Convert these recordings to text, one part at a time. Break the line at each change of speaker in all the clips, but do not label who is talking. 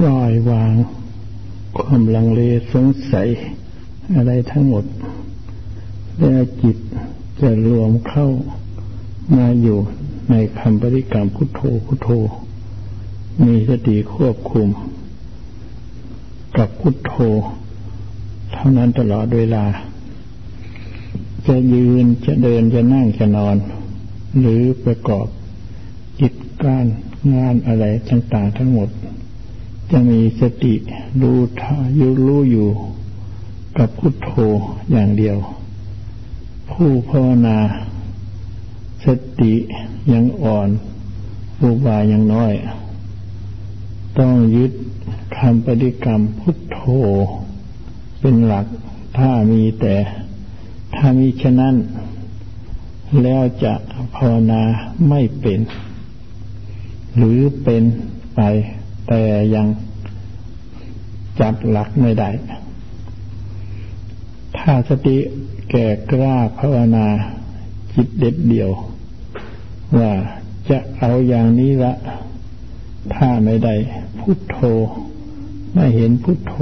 ปล่อยวาง ความลังเลสงสัย อะไรทั้งหมด แล้วจิตจะรวมเข้ามาอยู่ในคำปริกรรมพุทโธพุทโธ มีสติควบคุม กับพุทโธ เท่านั้นตลอดเวลา จะยืนจะเดินจะนั่งจะนอน หรือประกอบกิจการงานอะไรต่างๆทั้งหมด จะมีสติรู้ท่ายุรู้อยู่กับพุทโธอย่างเดียว ผู้ภาวนา สติยังอ่อนรูบายยังน้อย ต้องยึดคำปฏิกรรมพุทโธ เป็นหลักถ้ามีแต่ถ้ามีฉะนั้น แล้วจะภาวนาไม่เป็น หรือเป็นไป แต่ยังจับหลักไม่ได้ ถ้าสติแก่กล้าภาวนาจิตเด็ดเดี่ยว ว่าจะเอาอย่างนี้ละ ถ้าไม่ได้พุทโธ ไม่เห็นพุทโธ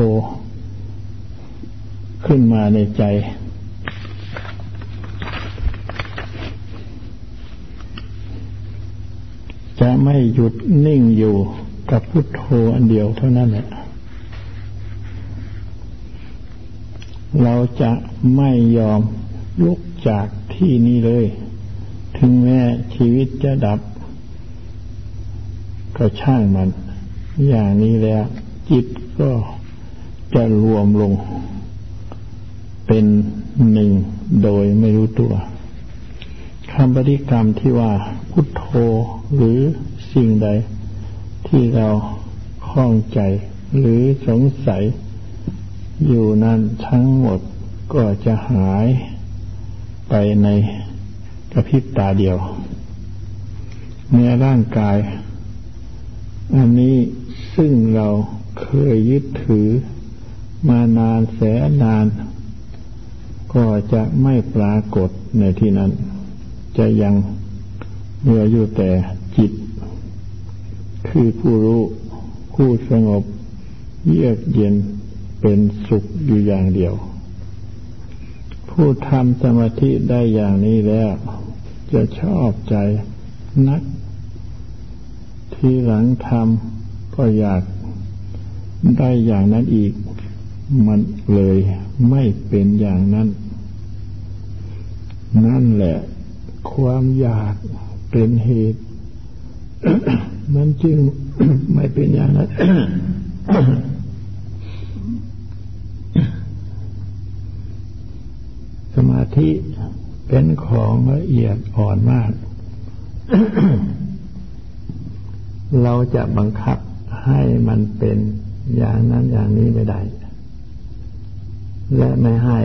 ขึ้นมาในใจ จะไม่หยุดนิ่งอยู่ กับพุทโธอันเดียวเท่านั้นแหละเราจะไม่ยอมลุกจากที่นี้เลย ถึงแม้ชีวิตจะดับ ก็ช่างมัน อย่างนี้แล้ว จิตก็จะรวมลง เป็นหนึ่งโดยไม่รู้ตัวคำปฏิกรรมที่ว่าพุทโธหรือสิ่งใด ที่เราคล้องใจหรือสงสัย อยู่นั้นทั้งหมดก็จะหายไปในกระพริบตาเดียวเมื่อร่างกาย อันนี้ซึ่งเราเคยยึดถือมานานแสนนาน ก็จะไม่ปรากฏในที่นั้น จะยังเหลืออยู่แต่จิต คือผู้รู้ผู้สงบ เยือกเย็นเป็นสุขอยู่อย่างเดียว ผู้ทำสมาธิได้อย่างนี้แล้ว จะชอบใจนัก ทีหลังทำก็อยากได้อย่างนั้นอีก มันเลยไม่เป็นอย่างนั้น นั่นแหละ ความอยากเป็นเหตุ มันจึงไม่เป็นอย่างนั้นสมาธิเป็นของละเอียดอ่อนมาก เราจะบังคับให้มันเป็นอย่างนั้นอย่างนี้ไม่ได้ และไม่ให้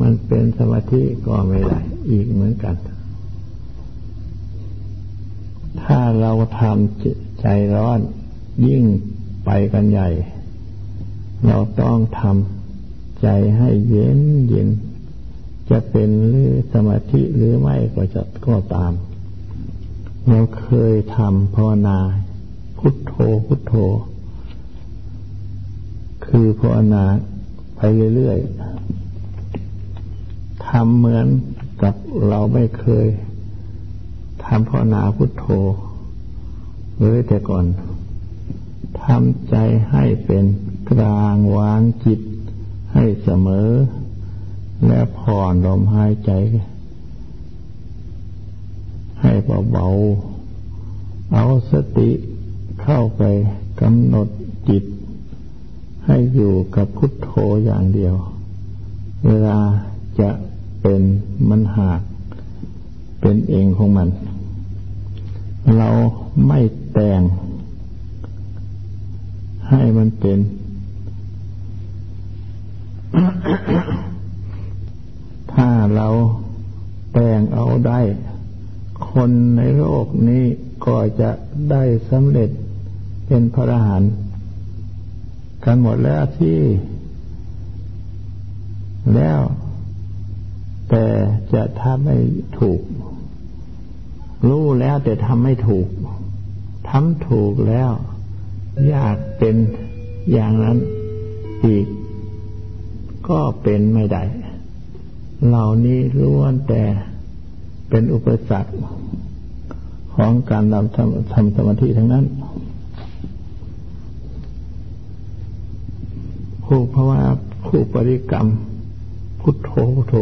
มันเป็นสมาธิก็ไม่ได้ อีกเหมือนกัน ถ้าเราทำใจร้อน ยิ่งไปกันใหญ่ เราต้องทำใจให้เย็นเย็น จะเป็นหรือสมาธิหรือไม่ก็จะก็ตาม เราเคยทำภาวนา พุทโธพุทโธ คือภาวนาไปเรื่อยๆทำเหมือนกับเราไม่เคย ทำภาวนาพุทโธเลยแต่ก่อนทำใจให้เป็นกลางวางจิตให้เสมอ และผ่อนลมหายใจ ให้เบาๆเอาสติเข้าไปกำหนดจิต ให้อยู่กับพุทโธอย่างเดียว เวลาจะเป็นมันหากเป็นเองของมัน เราไม่แต่ง ให้มันเป็นถ้าเราแต่งเอาได้ คนในโลกนี้ก็จะได้สำเร็จเป็นพระอรหันต์กันหมดแล้วที่แล้ว แต่จะทำไม่ถูก รู้แล้วแต่ทำไม่ถูกทำถูกแล้ว อยากเป็นอย่างนั้นอีก ก็เป็นไม่ได้ เหล่านี้ล้วนแต่เป็นอุปสรรคของการทำทำสมาธิทั้งนั้น ผู้เพราะว่าผู้ปริกรรม พุทโธพุทโธ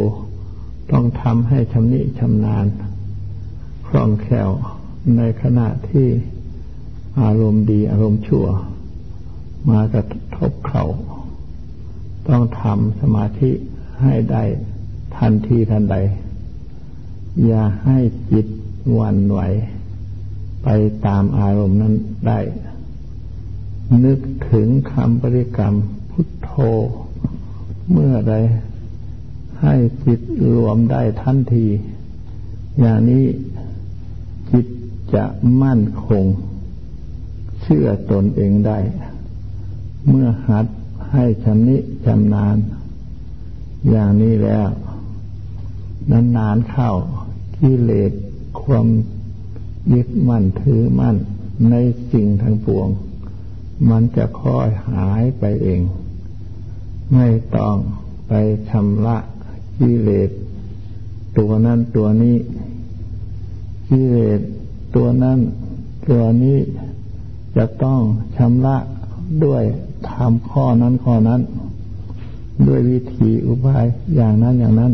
ต้องทำให้ชำนิชำนาญ คล่องแคล่วในขณะที่อารมณ์ดีอารมณ์ชั่ว มากระทบเขา ต้องทำสมาธิให้ได้ทันทีทันใด อย่าให้จิตวันไหว ไปตามอารมณ์นั้นได้ นึกถึงคำปริกรรมพุทโธ เมื่อใดให้จิตรวมได้ทันที อย่างนี้ จิตจะมั่นคง เชื่อตนเองได้ เมื่อหัดให้ชำนิชำนาญ อย่างนี้แล้ว นานๆเข้ากิเลสความยึดมั่นถือมั่นในสิ่งทั้งปวง มันจะค่อยหายไปเอง ไม่ต้องไปชำระกิเลสตัวนั้นตัวนี้ กิเลสตัวนั้นตัวนี้จะต้องชำระด้วยทำข้อนั้นข้อนั้น ด้วยวิธีอุบายอย่างนั้นอย่างนั้น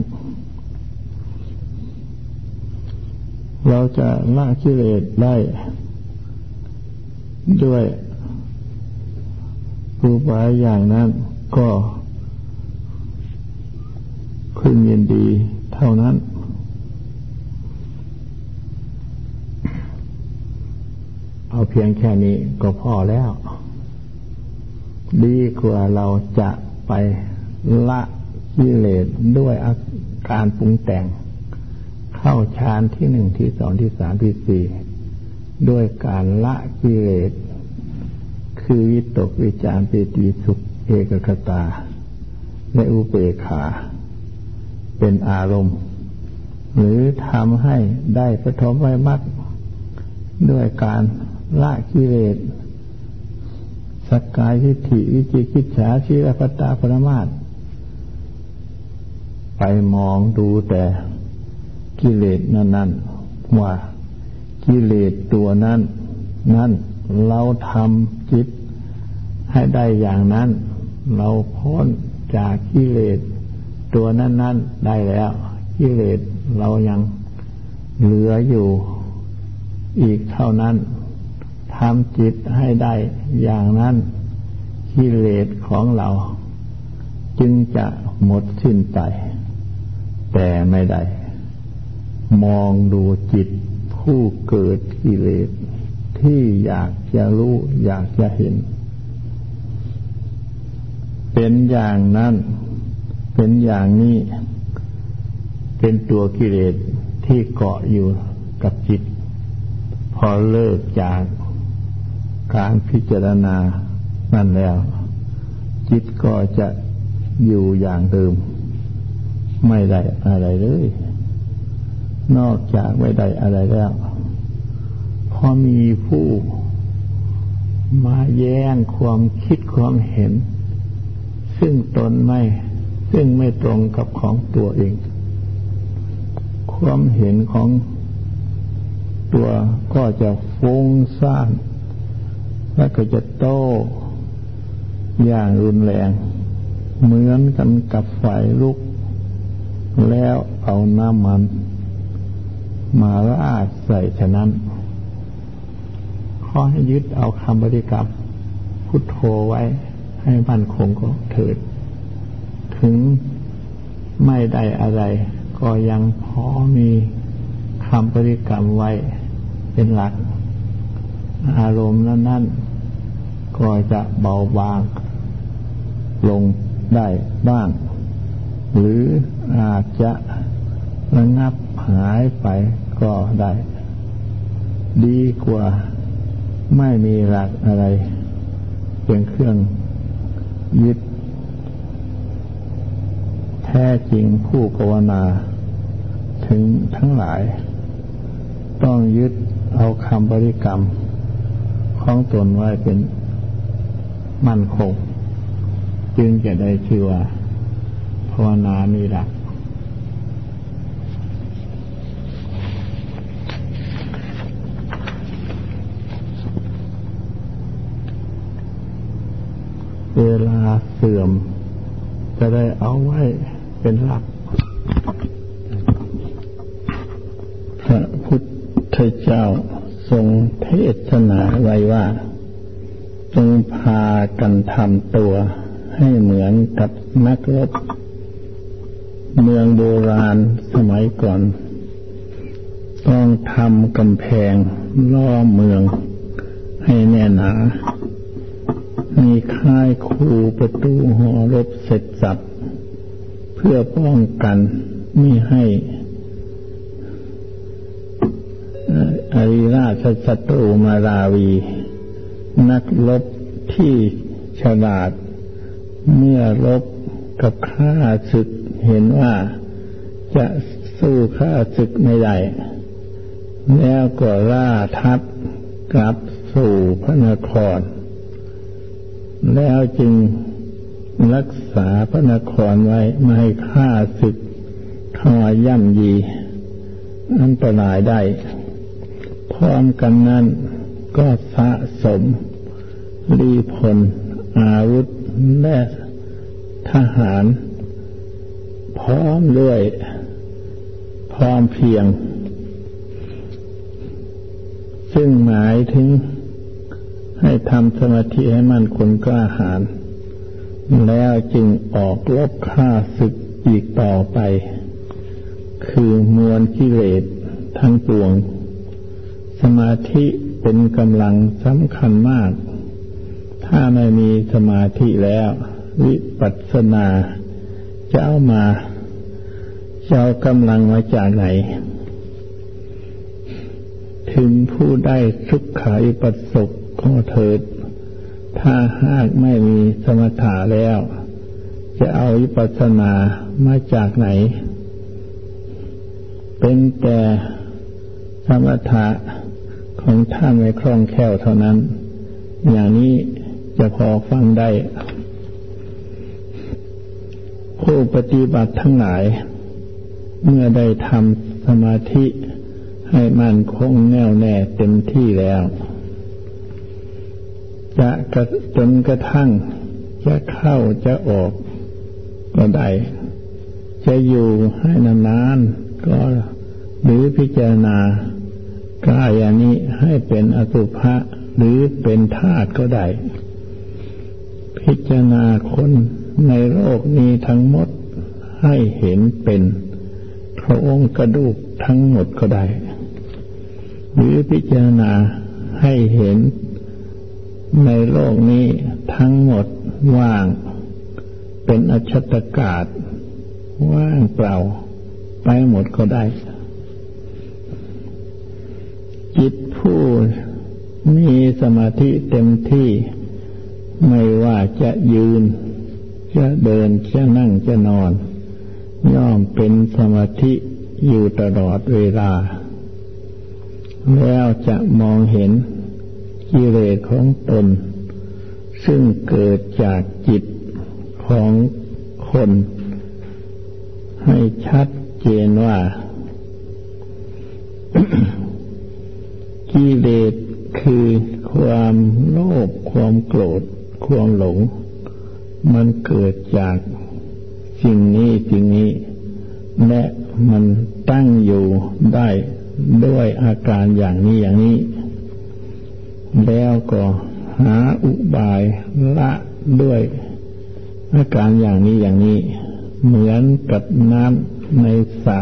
เราจะละกิเลสได้ด้วยอุบายอย่างนั้นก็พึงยินดีเท่านั้น เอาเพียงแค่นี้ก็พอแล้ว ดีกว่าเราจะไปละกิเลสด้วยอาการปรุงแต่ง เข้าฌานที่หนึ่งที่สองที่สามที่สี่ด้วยการละกิเลสคือวิตกวิจารปิติสุขเอกคตา และอุเบกขา เป็นอารมณ์ หรือทำให้ได้ปฐมไวมักด้วยการ ละกิเลสสกกายทิฏฐิวิจิกิจฉาชีรพัตตาปรมาตไปมองดูแต่กิเลสนั้นนั้นว่ากิเลสตัวนั้น นั้นเราทำจิตให้ได้อย่างนั้น เราพ้นจากกิเลสตัวนั้นนั้นได้แล้ว กิเลสเรายังเหลืออยู่อีกเท่านั้น ทำจิตให้ได้อย่างนั้นกิเลสของเรา จึงจะหมดสิ้นไป แต่ไม่ได้ มองดูจิตผู้เกิดกิเลส ที่อยากจะรู้อยากจะเห็น เป็นอย่างนั้น เป็นอย่างนี้ เป็นตัวกิเลสที่เกาะอยู่กับจิต พอเลิกจาก การพิจารณานั่นแล้ว จิตก็จะอยู่อย่างเดิม ไม่ได้อะไรเลย นอกจากไม่ได้อะไรแล้วพอมีผู้มาแย้งความคิดความเห็น ซึ่งตนไม่ ซึ่งไม่ตรงกับของตัวเอง ความเห็นของตัวก็จะฟุ้งซ่าน แล้วก็จะโต้อย่างรุนแรง เหมือนกันกับไฟลุก แล้วเอาน้ำมัน มาราดใส่ฉะนั้น ขอให้ยึดเอาคำบริกรรมพุทโธไว้ให้มั่นคงก็เถิด ถึงไม่ได้อะไร ก็ยังพอมีคำบริกรรมไว้เป็นหลัก อารมณ์นั้นๆ ก็จะเบาบางลงได้บ้าง หรืออาจจะระงับหายไปก็ได้ ดีกว่าไม่มีหลักอะไรเป็นเครื่องยึด แท้จริงผู้ภาวนา ถึงทั้งหลาย ต้องยึดเอาคำบริกรรมของตนไว้เป็น มั่นคง จึงจะได้ชื่อว่าภาวนานี่หละเวลาเสื่อม จะได้เอาไว้เป็นหลัก พระพุทธเจ้าทรงเทศนาไว้ว่า จงพากันทำตัวให้เหมือนกับนักรบ เมืองโบราณสมัยก่อน ต้องทำกำแพงล้อเมืองให้แน่นหนา มีค่ายคูประตูหอรบเสร็จสับ เพื่อป้องกันมิให้อริราชศัตรูมาราวี นักลบที่ฉลาด เมื่อลบกับข้าศึกเห็นว่าจะสู้ข้าศึกไม่ได้ แล้วก็ล่าทัพกลับสู่พระนคร แล้วจึงรักษาพระนครไว้ไม่ให้ข้าศึกเข้ามาย่ำยี อันตรายได้พร้อมกันนั้น ก็สะสมรีพลอาวุธและทหาร พร้อมด้วย พร้อมเพียง ซึ่งหมายถึงให้ทำสมาธิให้มั่นคงกล้าหาญแล้วจึงออกลบฆ่าศึกอีกต่อไป คือมวลกิเลสทั้งปวง สมาธิ เป็นกำลังสำคัญมาก ถ้าไม่มีสมาธิแล้ว วิปัสสนาจะเอามาจะเอากำลังมาจากไหน ถึงผู้ได้สุขขาปัสสกก็เถิด ถ้าหากไม่มีสมถะแล้ว จะเอาวิปัสสนามาจากไหน เป็นแต่สมถะ ของท่านไม่คล่องแคล่วเท่านั้น อย่างนี้จะพอฟังได้ ผู้ปฏิบัติทั้งหลาย เมื่อได้ทำสมาธิให้มั่นคงแน่วแน่เต็มที่แล้ว จะกระจนกระทั่ง จะเข้าจะออกก็ได้ จะอยู่ให้นานๆก็หรือพิจารณา กายานี้ให้เป็นอสุภะหรือเป็นธาตุก็ได้ พิจารณาคนในโลกนี้ทั้งหมดให้เห็นเป็นโครงกระดูกทั้งหมดก็ได้ หรือพิจารณาให้เห็นในโลกนี้ทั้งหมดว่าง เป็นอชตกาศว่างเปล่า ไปหมดก็ได้ จิตผู้มีสมาธิเต็มที่ ไม่ว่าจะยืน จะเดินจะนั่งจะนอน ย่อมเป็นสมาธิอยู่ตลอดเวลา แล้วจะมองเห็นกิเลสของตน ซึ่งเกิดจากจิตของคน ให้ชัดเจนว่า กิเลสคือความโลภความโกรธ ความหลง มันเกิดจากสิ่งนี้สิ่งนี้ และมันตั้งอยู่ได้ด้วยอาการอย่างนี้อย่างนี้ แล้วก็หาอุบายละด้วยอาการอย่างนี้อย่างนี้ เหมือนกับน้ำในสระ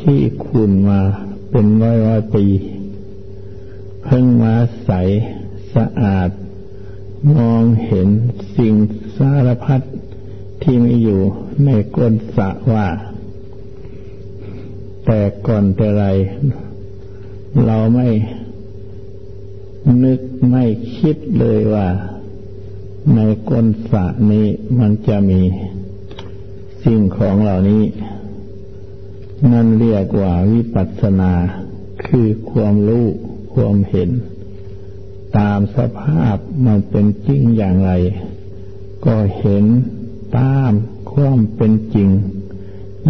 ที่ขุ่นมาเป็นร้อยร้อยปี เพิ่งมาใสสะอาด มองเห็นสิ่งสารพัดที่มีอยู่ในก้นสระว่า แต่ก่อนแต่ไร เราไม่นึกไม่คิดเลยว่า ในก้นสระนี้มันจะมีสิ่งของเหล่านี้ นั่นเรียกว่าวิปัสสนาคือความรู้ ความเห็น ตามสภาพมันเป็นจริงอย่างไร ก็เห็นตามความเป็นจริง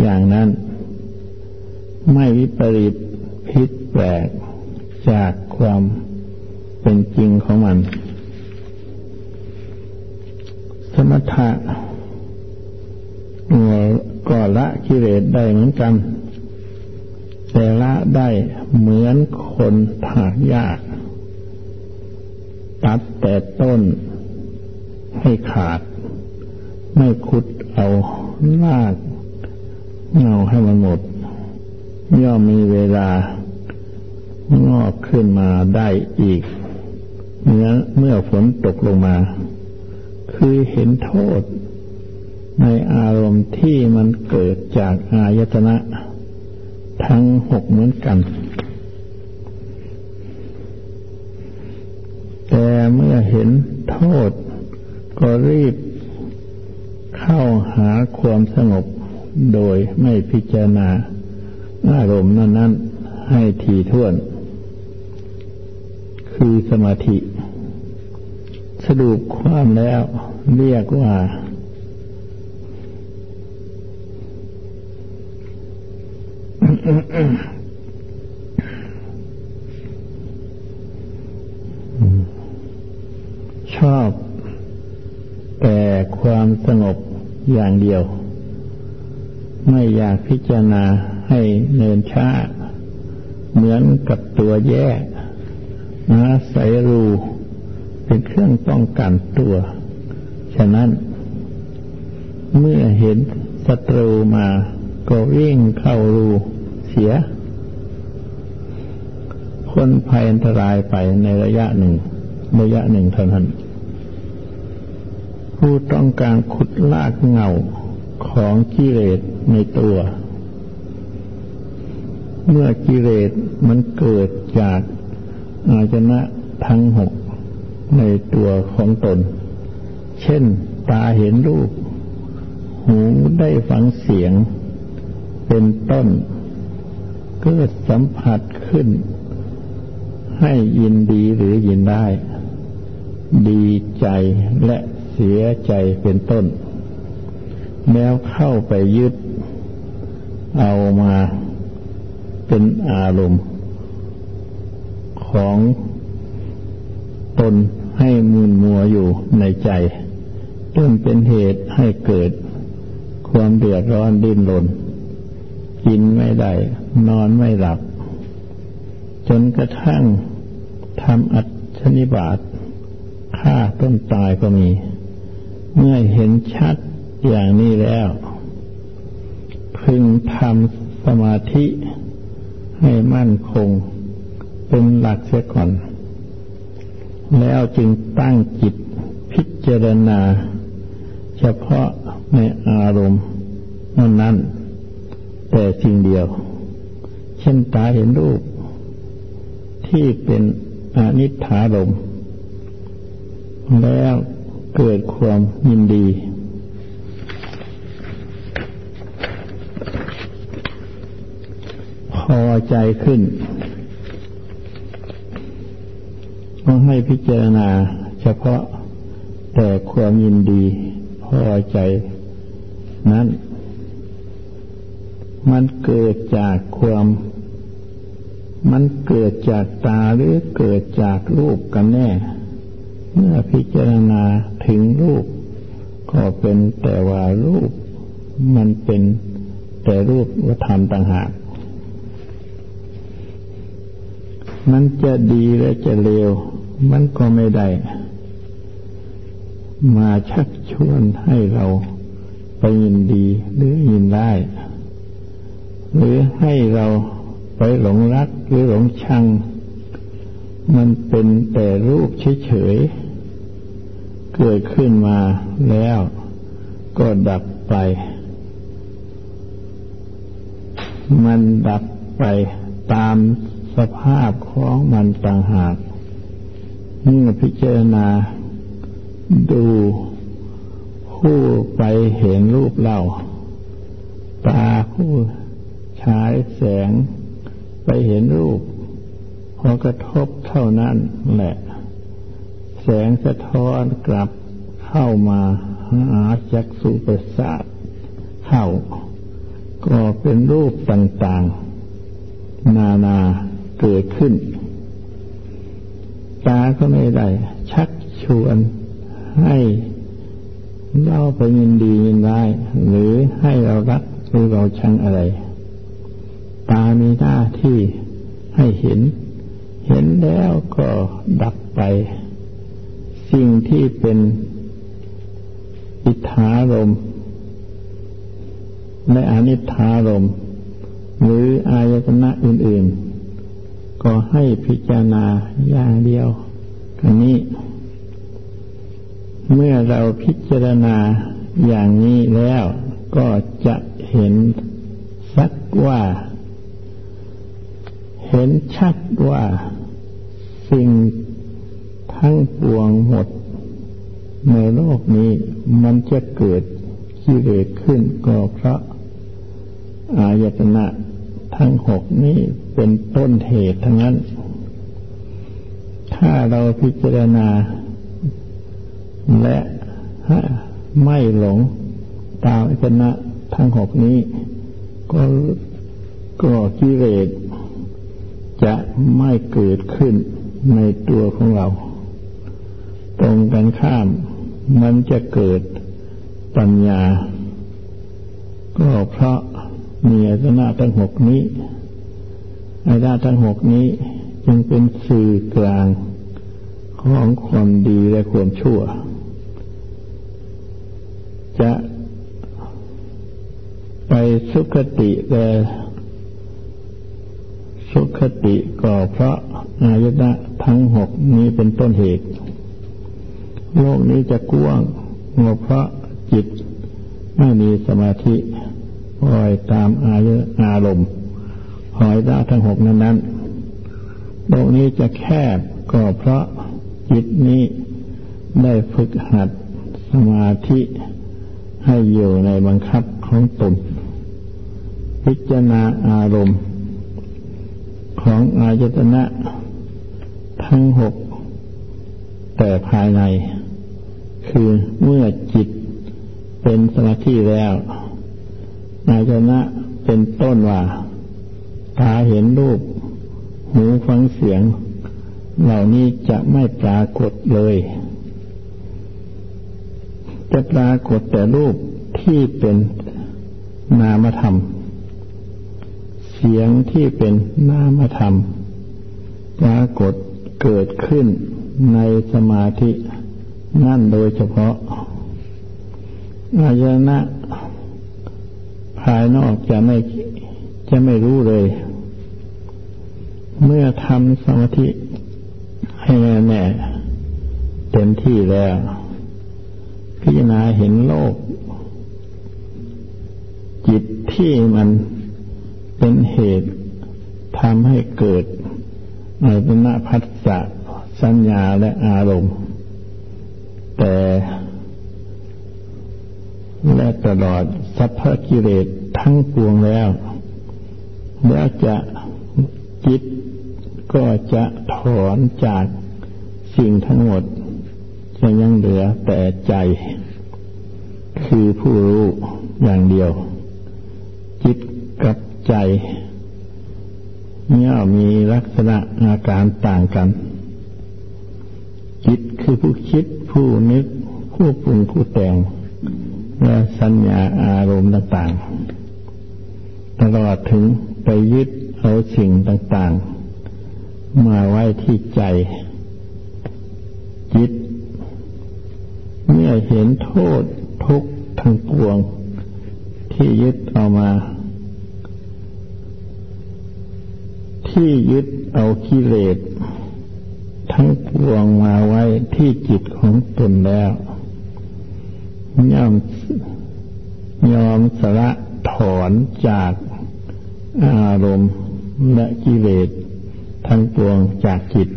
อย่างนั้น ไม่วิปริตผิดแปลกจากความเป็นจริงของมัน สมถะก็ละกิเลสได้เหมือนกัน แต่ละได้เหมือนคนถากหญ้าตัดแต่ต้นให้ขาด ไม่ขุดเอาลากเงาให้มันหมด ย่อมมีเวลางอกขึ้นมาได้อีกเมื่อเมื่อฝนตกลงมา คือเห็นโทษ ในอารมณ์ที่มันเกิดจากอายตนะ ทั้งหกเหมือนกัน แต่เมื่อเห็นโทษ ก็รีบเข้าหาความสงบโดยไม่พิจารณาอารมณ์นั้นๆ ให้ทีท่วน คือสมาธิ สรุปความแล้วเรียกว่า ชอบ แต่ความสงบอย่างเดียว ไม่อยากพิจารณาให้เนินช้าเหมือนกับตัวแย่อาศัยรูเป็นเครื่องป้องกันตัว ฉะนั้น เมื่อเห็นศัตรูมาก็วิ่งเข้ารู เสียพ้นภัยอันตรายไปในระยะหนึ่ง ระยะหนึ่งเท่านั้น ผู้ต้องการขุดลากเงาของกิเลสในตัว เมื่อกิเลสมันเกิดจากอาจนะทั้งหกในตัวของตน เช่น ตาเห็นรูป หูได้ฟังเสียง เป็นต้น เกิดสัมผัสขึ้น ให้ยินดีหรือยินได้ ดีใจและเสียใจเป็นต้น แล้วเข้าไปยึด เอามาเป็นอารมณ์ ของตนให้มุนมัวอยู่ในใจจนเป็นเหตุให้เกิดความเดือดร้อนดิ้นรน กินไม่ได้ นอนไม่หลับ จนกระทั่งทำอัชนิบาตฆ่าต้นตายก็มี เมื่อเห็นชัดอย่างนี้แล้ว พึงทำสมาธิให้มั่นคงเป็นหลักเสียก่อน แล้วจึงตั้งจิตพิจารณา เฉพาะในอารมณ์นั้นนั้น แต่สิ่งเดียว เช่นตาเห็นรูป ที่เป็นอนิถารมแล้วเกิดความยินดี พอใจขึ้นต้องให้พิจารณาเฉพาะแต่ความยินดี พอใจนั้น มันเกิดจากความ มันเกิดจากตาหรือเกิดจากรูปกันแน่ เมื่อพิจารณาถึงรูป ก็เป็นแต่ว่ารูป มันเป็นแต่รูปวัธรรมต่างหาก มันจะดีและจะเลว มันก็ไม่ได้ มาชักชวนให้เราไปยินดีหรือยินได้ หรือให้เราไปหลงรักหรือหลงชัง มันเป็นแต่รูปเฉยๆ เกิดขึ้นมาแล้วก็ดับไป มันดับไปตามสภาพของมันต่างหากเมื่อพิจารณาดูผู้ไปเห็นรูปเรา ตาผู้ ฉายแสงไปเห็นรูปพอกระทบเท่านั้นแหละ แสงสะท้อนกลับเข้ามาหาจักสุประสาทเข้า ก็เป็นรูปต่างๆ นานาเกิดขึ้น ตาก็ไม่ได้ ชักชวนให้เราไปยินดียินร้ายหรือให้เรารักหรือเราชังอะไร ตามีหน้าที่ให้เห็น เห็นแล้วก็ดับไป สิ่งที่เป็นอิทธารมและอนิธารมหรืออายตนะอื่น ๆ ก็ให้พิจารณาอย่างเดียวกันนี้ เมื่อเราพิจารณาอย่างนี้แล้วก็จะเห็นสักว่า เห็นชัดว่าสิ่งทั้งปวงหมดในโลกนี้มันจะเกิดกิเลสขึ้นก็เพราะอายตนะทั้งหกนี้เป็นต้นเหตุทั้งนั้น ถ้าเราพิจารณา และไม่หลงตามอายตนะทั้งหกนี้ ก็ก็กิเลส จะไม่เกิดขึ้นในตัวของเรา ตรงกันข้าม มันจะเกิดปัญญา ก็เพราะมีอายตนะทั้งหกนี้อายตนะทั้งหกนี้จึงเป็นสื่อกลางของความดีและความชั่ว จะไปสุคติแต่ สุคติก็เพราะอายตนะทั้งหกนี้เป็นต้นเหตุ โลกนี้จะกว้างเพราะจิตไม่มีสมาธิลอยตามอายอารมณ์หอยได้ทั้งหกนั้นนั้นโลกนี้จะแคบก็เพราะจิตนี้ได้ฝึกหัดสมาธิให้อยู่ในบังคับของตนพิจารณาอารมณ์ ของอายตนะทั้งหกแต่ภายใน คือเมื่อจิตเป็นสมาธิแล้วอายตนะเป็นต้นว่าตาเห็นรูป หูฟังเสียง เหล่านี้จะไม่ปรากฏเลย จะปรากฏแต่รูปที่เป็นนามธรรม เสียงที่เป็นนามธรรม ปรากฏเกิดขึ้นในสมาธินั่นโดยเฉพาะอายนะภายนอกจะไม่จะไม่รู้เลย เมื่อทำสมาธิให้แน่แน่เต็มที่แล้ว พิจารณาเห็นโลก จิตที่มัน เป็นเหตุทำให้เกิดอายตนะพัสสะสัญญาและอารมณ์ แต่และตลอดสัพพกิเลสทั้งปวงแล้ว แล้วจะจิตก็จะถอนจากสิ่งทั้งหมด จะยังเหลือแต่ใจ คือผู้รู้อย่างเดียว ใจเนี่ยมีลักษณะอาการต่างกัน จิตคือผู้คิดผู้นึก ผู้ปรุงผู้แต่ง และสัญญาอารมณ์ต่างๆ ตลอดถึงไปยึดเอาสิ่งต่างๆ มาไว้ที่ใจ จิต เมื่อเห็นโทษทุกข์ทั้งปวง ที่ยึดเอามา ที่ยึดเอากิเลสทั้งปวงมาไว้ที่จิตของตนแล้วย่อมยอมสละถอนจากอารมณ์และกิเลสทั้งปวงจากจิต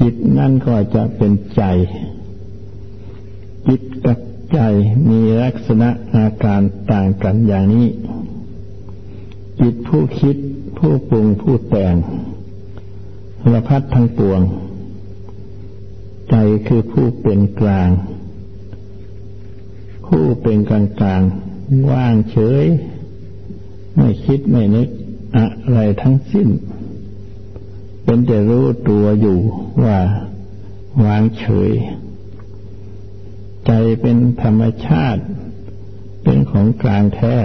จิตนั่นก็จะเป็นใจ จิตกับใจมีลักษณะอาการต่างกันอย่างนี้ จิตผู้คิด ผู้ปรุงผู้แต่งละพัดทั้งปวง ใจคือผู้เป็นกลาง ผู้เป็นกลางกลางว่างเฉย ไม่คิดไม่นึกอะไรทั้งสิ้น เป็นแต่รู้ตัวอยู่ว่าวางเฉย ใจเป็นธรรมชาติ เป็นของกลางแท้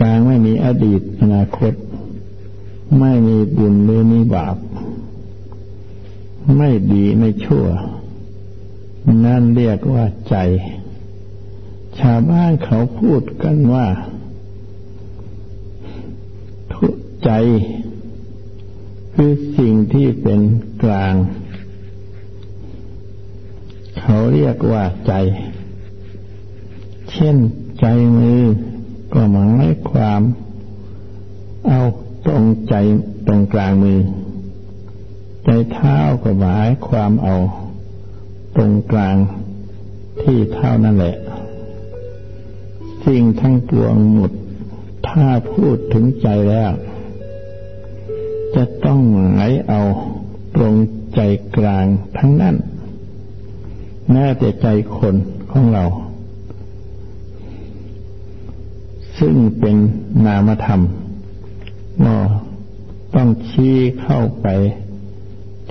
กลางไม่มีอดีตอนาคต ไม่มีบุญหรือมีบาป ไม่ดีไม่ชั่ว นั่นเรียกว่าใจ ชาวบ้านเขาพูดกันว่า ทุใจ คือสิ่งที่เป็นกลาง เขาเรียกว่าใจ เช่นใจมือก็หมายความ เอา ตรงใจตรงกลางมือ ใจเท้าก็หมายความเอา ตรงกลางที่เท้านั่นแหละสิ่งทั้งปวงหมด ถ้าพูดถึงใจแล้ว จะต้องหมายเอาตรงใจกลางทั้งนั้นแม้แต่ใจคนของเรา ซึ่งเป็นนามธรรม ก็ต้องชี้เข้าไป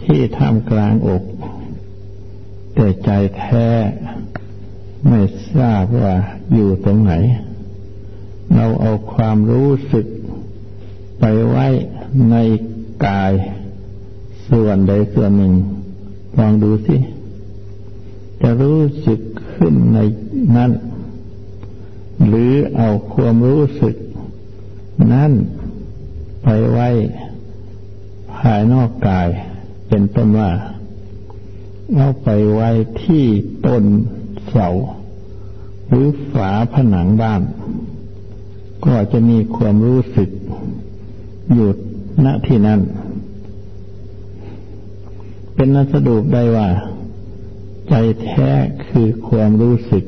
ที่ท่ามกลางอก แต่ใจแท้ไม่ทราบว่าอยู่ตรงไหน เราเอาความรู้สึกไปไว้ในกายส่วนใดส่วนหนึ่ง ลองดูสิ จะรู้สึกขึ้นในนั้น หรือเอาความรู้สึก นั้น ไปไว้ภายนอกกาย เป็นต้นว่าเอาไปไว้ที่ต้นเสาหรือฝาผนังบ้าน ก็จะมีความรู้สึกอยู่ณที่นั้น เป็นนัสดุได้ว่า ใจแท้คือความรู้สึก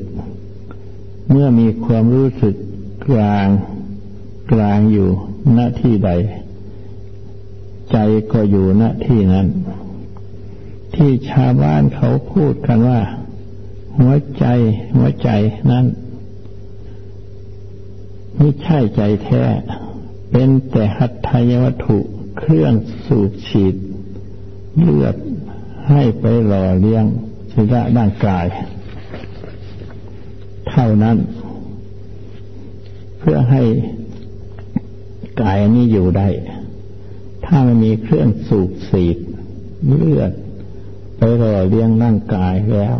เมื่อมีความรู้สึกกลางกลางอยู่ ณที่ใด ใจก็อยู่ณที่นั้น ที่ชาวบ้านเขาพูดกันว่า หัวใจ หัวใจนั้นไม่ใช่ใจแท้ เป็นแต่หัตถยวัตถุเครื่องสูบฉีด เลือดให้ไปหล่อเลี้ยงศีระร่างกาย เท่านั้น เพื่อให้ กายนี้อยู่ได้ ถ้าไม่มีเครื่องสูบสีดเลือดไปรอเลี้ยงร่างกายแล้ว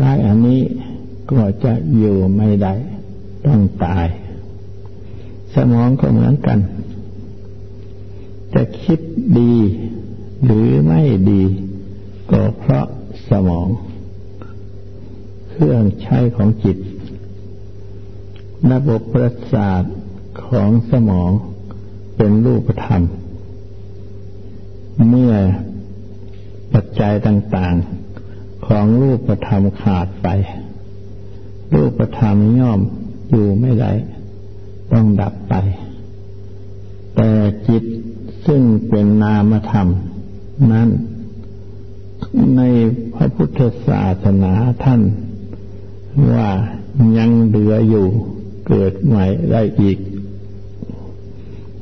กายอันนี้ก็จะอยู่ไม่ได้ ต้องตาย สมองก็เหมือนกัน จะคิดดีหรือไม่ดี ก็เพราะสมอง เครื่องใช้ของจิต ระบบประสาท ของสมองเป็นรูปธรรม เมื่อปัจจัยต่างๆ ของรูปธรรมขาดไป รูปธรรมย่อมอยู่ไม่ได้ต้องดับไป แต่จิตซึ่งเป็นนามธรรม นั้น ในพระพุทธศาสนาท่าน ว่ายังเหลืออยู่เกิดใหม่ได้อีก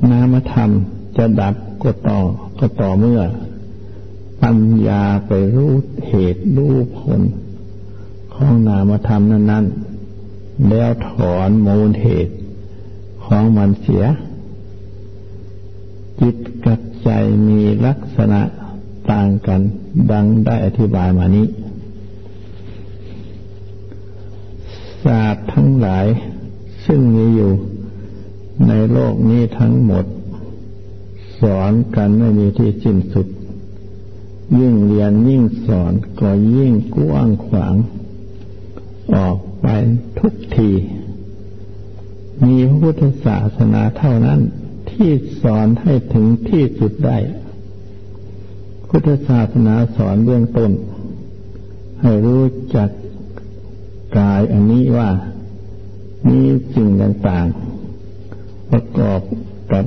นามธรรมจะดับก็ต่อก็ต่อเมื่อ ปัญญาไปรู้เหตุรู้ผล ของนามธรรมนั้น ๆ แล้วถอนมูลเหตุของมันเสีย จิตกับใจมีลักษณะต่างกันดังได้อธิบายมานี้ ศาสตร์ทั้งหลายซึ่งมีอยู่ ในโลกนี้ทั้งหมด สอนกันไม่มีที่สิ้นสุด ยิ่งเรียนยิ่งสอนก็ยิ่งกว้างขวาง ออกไปทุกที มีพระพุทธศาสนาเท่านั้นที่สอนให้ถึงที่สุดได้ พุทธศาสนาสอนเบื้องต้น ให้รู้จักกายอันนี้ว่า มีสิ่งต่างๆ ประกอบกับ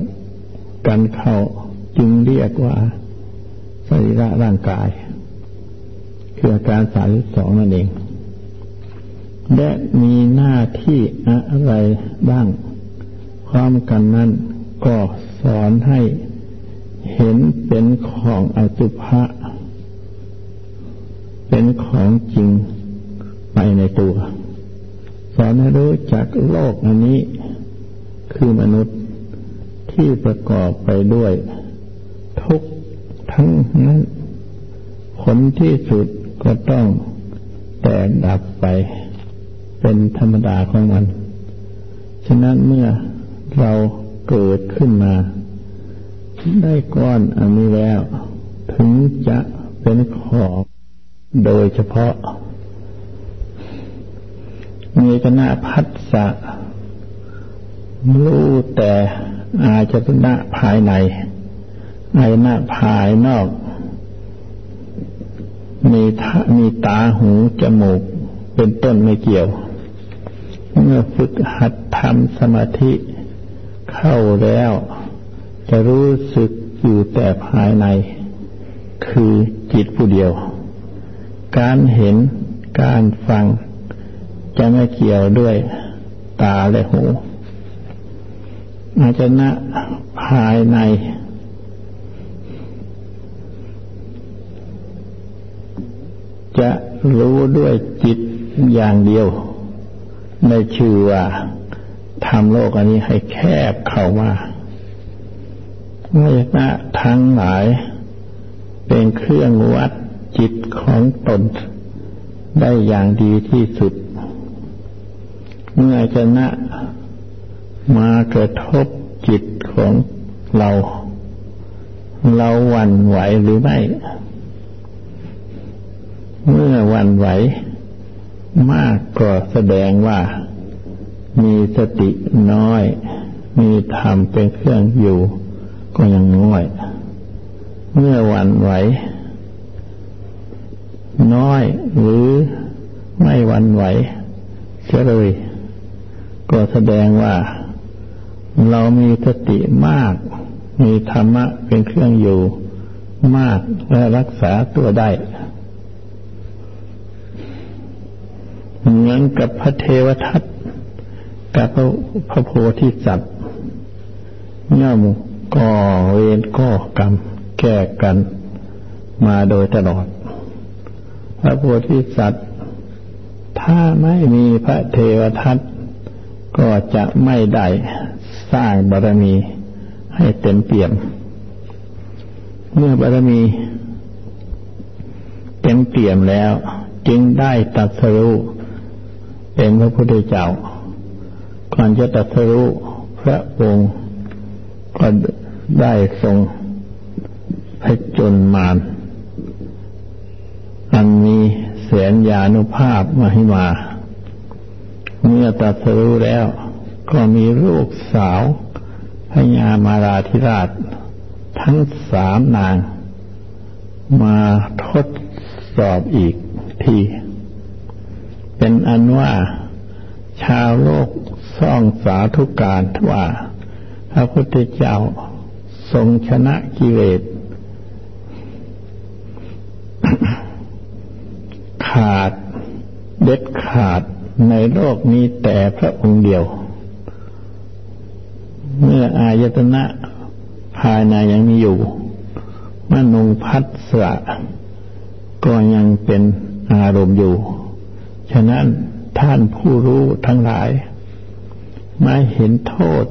กันเข้าจึงเรียกว่าสรีระร่างกาย คืออาการสามสิบสองนั่นเอง และมีหน้าที่อะไรบ้างความกันนั้นก็สอนให้เห็นเป็นของอสุภะเป็นของจริงไปในตัว สอนให้รู้จักโลกอันนี้ คือมนุษย์ที่ประกอบไปด้วย ทุกทั้งนั้น ผลที่สุดก็ต้องแตกดับไปเป็นธรรมดาของมัน ฉะนั้นเมื่อเราเกิดขึ้นมา ได้ก้อนอันนี้แล้ว ถึงจะเป็นของโดยเฉพาะมีคณะพัสสะ รู้แต่อาจจะณะภายในอายนะภายนอก มีมีตาหูจมูก เป็นต้นไม่เกี่ยว เมื่อฝึกหัดทำสมาธิเข้าแล้ว จะรู้สึกอยู่แต่ภายใน คือจิตผู้เดียว การเห็นการฟังจะไม่เกี่ยวด้วยตาและหู อาจจะนะภายใน จะรู้ด้วยจิตอย่างเดียวในชื่อว่าทำโลกอันนี้ให้แคบเข้ามาเวทนะทั้งหลาย เป็นเครื่องวัดจิตของตน ได้อย่างดีที่สุด เมื่อจะนะ มากระทบจิตของเรา เราหวั่นไหวหรือไม่ เมื่อหวั่นไหว มากก็แสดงว่ามีสติน้อย มีธรรมเป็นเครื่องอยู่ ก็ยังน้อย เมื่อวันไหว น้อยหรือไม่วันไหวเสียเลยก็แสดงว่า เรามีสติมาก มีธรรมะเป็นเครื่องอยู่มากและรักษาตัวได้ เหมือนกับพระเทวทัตกับพระพระโพธิสัตว์ย่อมก่อเวรก่อกรรม แก้กันมาโดยตลอด พระโพธิสัตว์ ถ้าไม่มีพระเทวทัต ก็จะไม่ได้สร้างบารมีให้เต็มเปี่ยม เมื่อบารมีเต็มเปี่ยมแล้ว จึงได้ตัดสรู้เป็นพระพุทธเจ้าก่อนจะตัดสู้พระองค์ก็ได้ทรงพจนมารอันมีแสนยานุภาพมาให้มา เมื่อตัดสู้แล้ว ก็มีลูกสาวพญามาราธิราช ทั้งสามนาง มาทดสอบอีกที เป็นอันว่าชาวโลกซ่องสาธุการว่า พระพุทธเจ้าทรงชนะกิเลสขาด เด็ดขาด ในโลกนี้แต่พระองค์เดียว เมื่ออายตนะภายในยังมีอยู่มนุงพัสสะก็ยังเป็นอารมณ์อยู่ ฉะนั้นท่านผู้รู้ทั้งหลายมาเห็นโทษ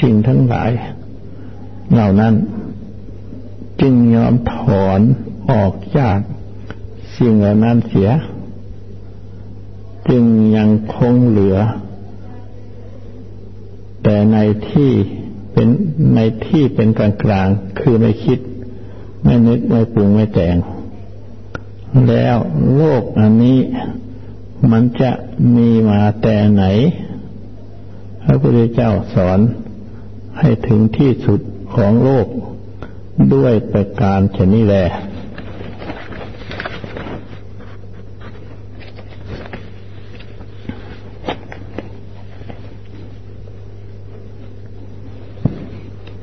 สิ่งทั้งหลาย เหล่านั้น จึงยอมถอนออกจากสิ่งเหล่านั้นเสีย จึงยังคงเหลือ แต่ในที่เป็นในที่เป็นกลางกลางคือไม่คิด ไม่นึกไม่ปรุงไม่แต่ง แล้วโลกอันนี้มันจะมีมาแต่ไหน พระพุทธเจ้าสอนให้ถึงที่สุดของโลกด้วยประการชนี้แล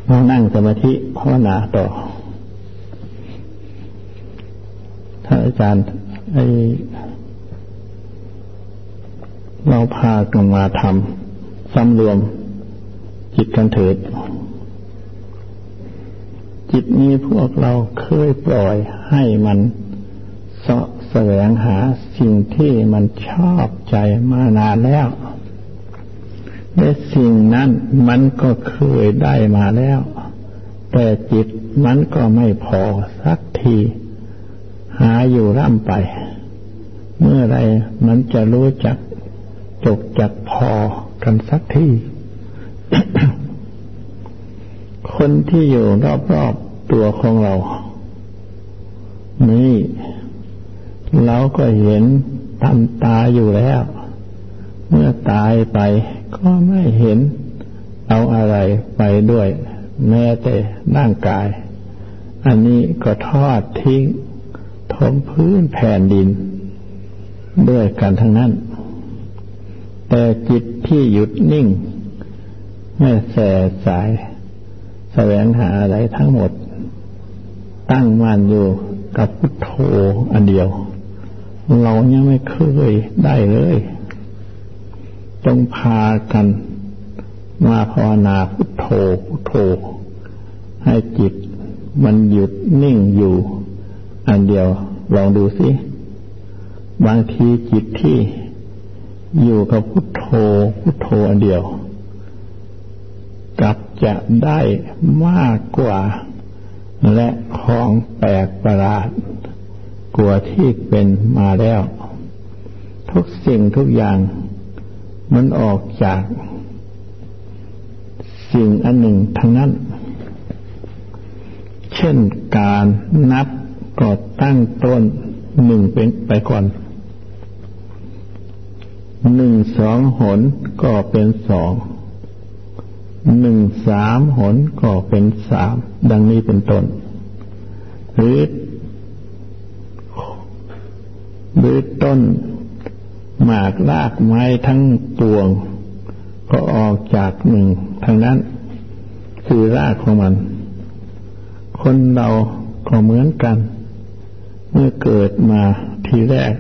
เรานั่ง สมาธิภาวนาต่อถ้าอาจารย์ไอเราพากันมาทำสำรวม จิตกันเถิด จิตนี้พวกเราเคยปล่อยให้มันเสาะแสวงหาสิ่งที่มันชอบใจมานานแล้วและสิ่งนั้นมันก็เคยได้มาแล้ว แต่จิตมันก็ไม่พอสักที หาอยู่ร่ำไป เมื่อไรมันจะรู้จักจกจักพอกันสักทีคนที่อยู่รอบๆตัวของเรา นี่ เราก็เห็นตามตาอยู่แล้ว เมื่อตายไปก็ไม่เห็นเอาอะไรไปด้วย แม้แต่ร่างกาย อันนี้ก็ทอดทิ้งทมพื้นแผ่นดิน ด้วยกันทั้งนั้น แต่จิตที่หยุดนิ่ง ไม่แสสาย แสวงหาอะไรทั้งหมด ตั้งมั่นอยู่กับพุทโธอันเดียว เรายังไม่เคยได้เลยจงพากัน มาภาวนาพุทโธพุทโธ ให้จิตมันหยุดนิ่งอยู่ อันเดียวลองดูสิบางทีจิตที่อยู่กับพุทโธพุทโธอันเดียวกลับจะได้มากกว่า และของแปลกประหลาดกว่าที่เป็นมาแล้ว ทุกสิ่งทุกอย่างมันออกจาก สิ่งอันหนึ่งทั้งนั้น เช่นการนับก็ตั้งต้นหนึ่งเป็นไปก่อนหนึ่งสองหนก็เป็นสองหนึ่งสามหนก็เป็นสามดังนี้เป็นต้นหรือหรือต้นหมากรากไม้ทั้งปวง ก็ออกจากหนึ่งทางนั้นคือรากของมัน คนเราก็เหมือนกัน เมื่อเกิดมาทีแรก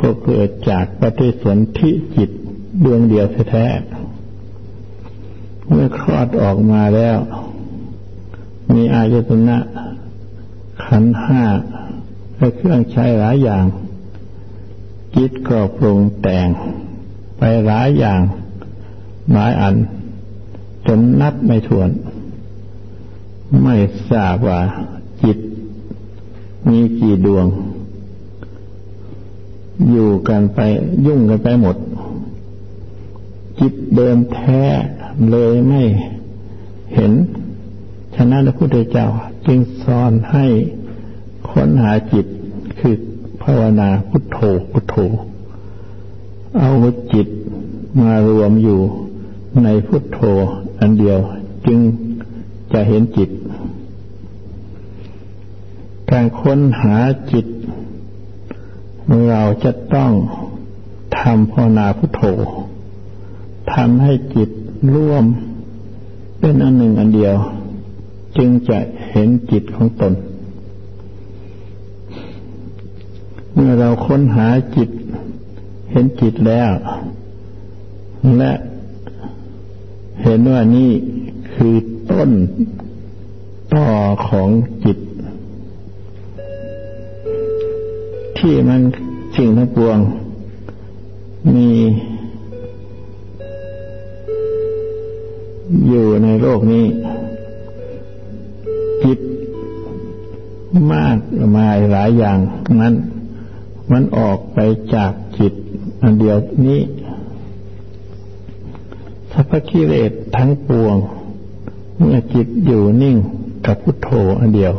ก็เกิดจากปฏิสนธิจิตดวงเดียวแท้เมื่อคลอดออกมาแล้ว มีอายตนะ ขันห้าและเครื่องใช้หลายอย่างจิตก็ปรุงแต่งไปหลายอย่าง หลายอัน จนนับไม่ถ้วน ไม่ทราบว่าจิต มีกี่ดวง อยู่กันไปยุ่งกันไปหมด จิตเดิมแท้เลยไม่เห็น ฉะนั้นพระพุทธเจ้าจึงสอนให้ค้นหาจิตคือภาวนาพุทโธพุทโธเอาจิตมารวมอยู่ ในพุทโธอันเดียวจึงจะเห็นจิต การค้นหาจิต เราจะต้องทำภาวนาพุทโธทำให้จิตร่วมเป็นอันหนึ่งอันเดียว จึงจะเห็นจิตของตน เมื่อเราค้นหาจิต เห็นจิตแล้ว และ เห็นว่านี่คือต้นต่อของจิต ที่มันสิ่งทั้งปวง มีอยู่ในโลกนี้ จิตมากมายหลายอย่างนั้น มันออกไปจากจิต อันเดียวนี้ สัพกิเลสทั้งปวง เมื่อจิตอยู่นิ่งกับพุทโธอันเดียว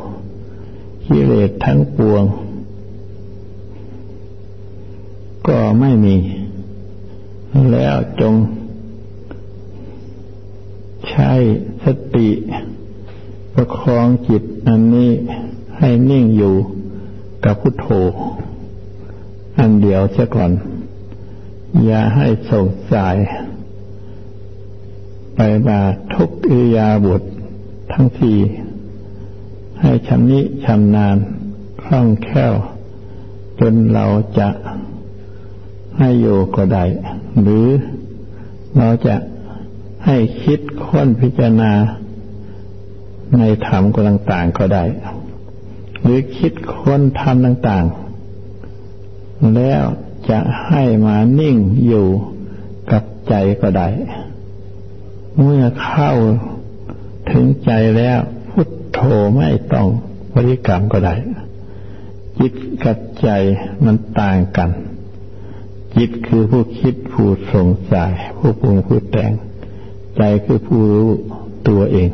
กิเลสทั้งปวง ก็ไม่มี แล้วจง ใช้สติ ประคองจิตอันนี้ให้นิ่งอยู่กับพุทโธ อันเดียวเสียก่อน อย่าให้สงสาย ไปมาทุกอิยาบุตรทั้งสี่ให้ชำนิชำนาญคล่องแคล่ว จนเราจะให้อยู่ก็ได้ หรือเราจะให้คิดค้นพิจารณาในธรรมก็ต่าง ๆ ก็ได้ หรือคิดค้นธรรมต่าง ๆ แล้วจะให้มานิ่งอยู่กับใจก็ได้ เมื่อเข้าถึงใจแล้ว พุทโธไม่ต้องบริกรรมก็ได้ จิตกับใจมันต่างกัน จิตคือผู้คิดผู้สงสัยผู้ปรุงผู้แต่ง ใจคือผู้รู้ตัวเอง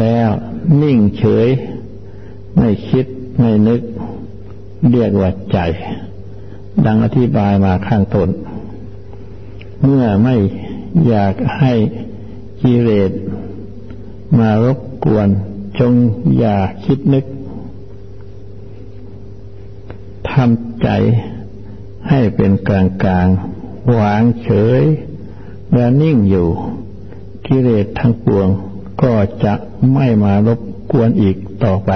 แล้วนิ่งเฉย ไม่คิดไม่นึก เรียกว่าใจ ดังอธิบายมาข้างต้น เมื่อไม่ อยากให้กิเลสมารบกวน จงอย่าคิดนึกทำใจให้เป็นกลางกลางวางเฉย และนิ่งอยู่ กิเลสทั้งปวงก็จะไม่มารบกวนอีกต่อไป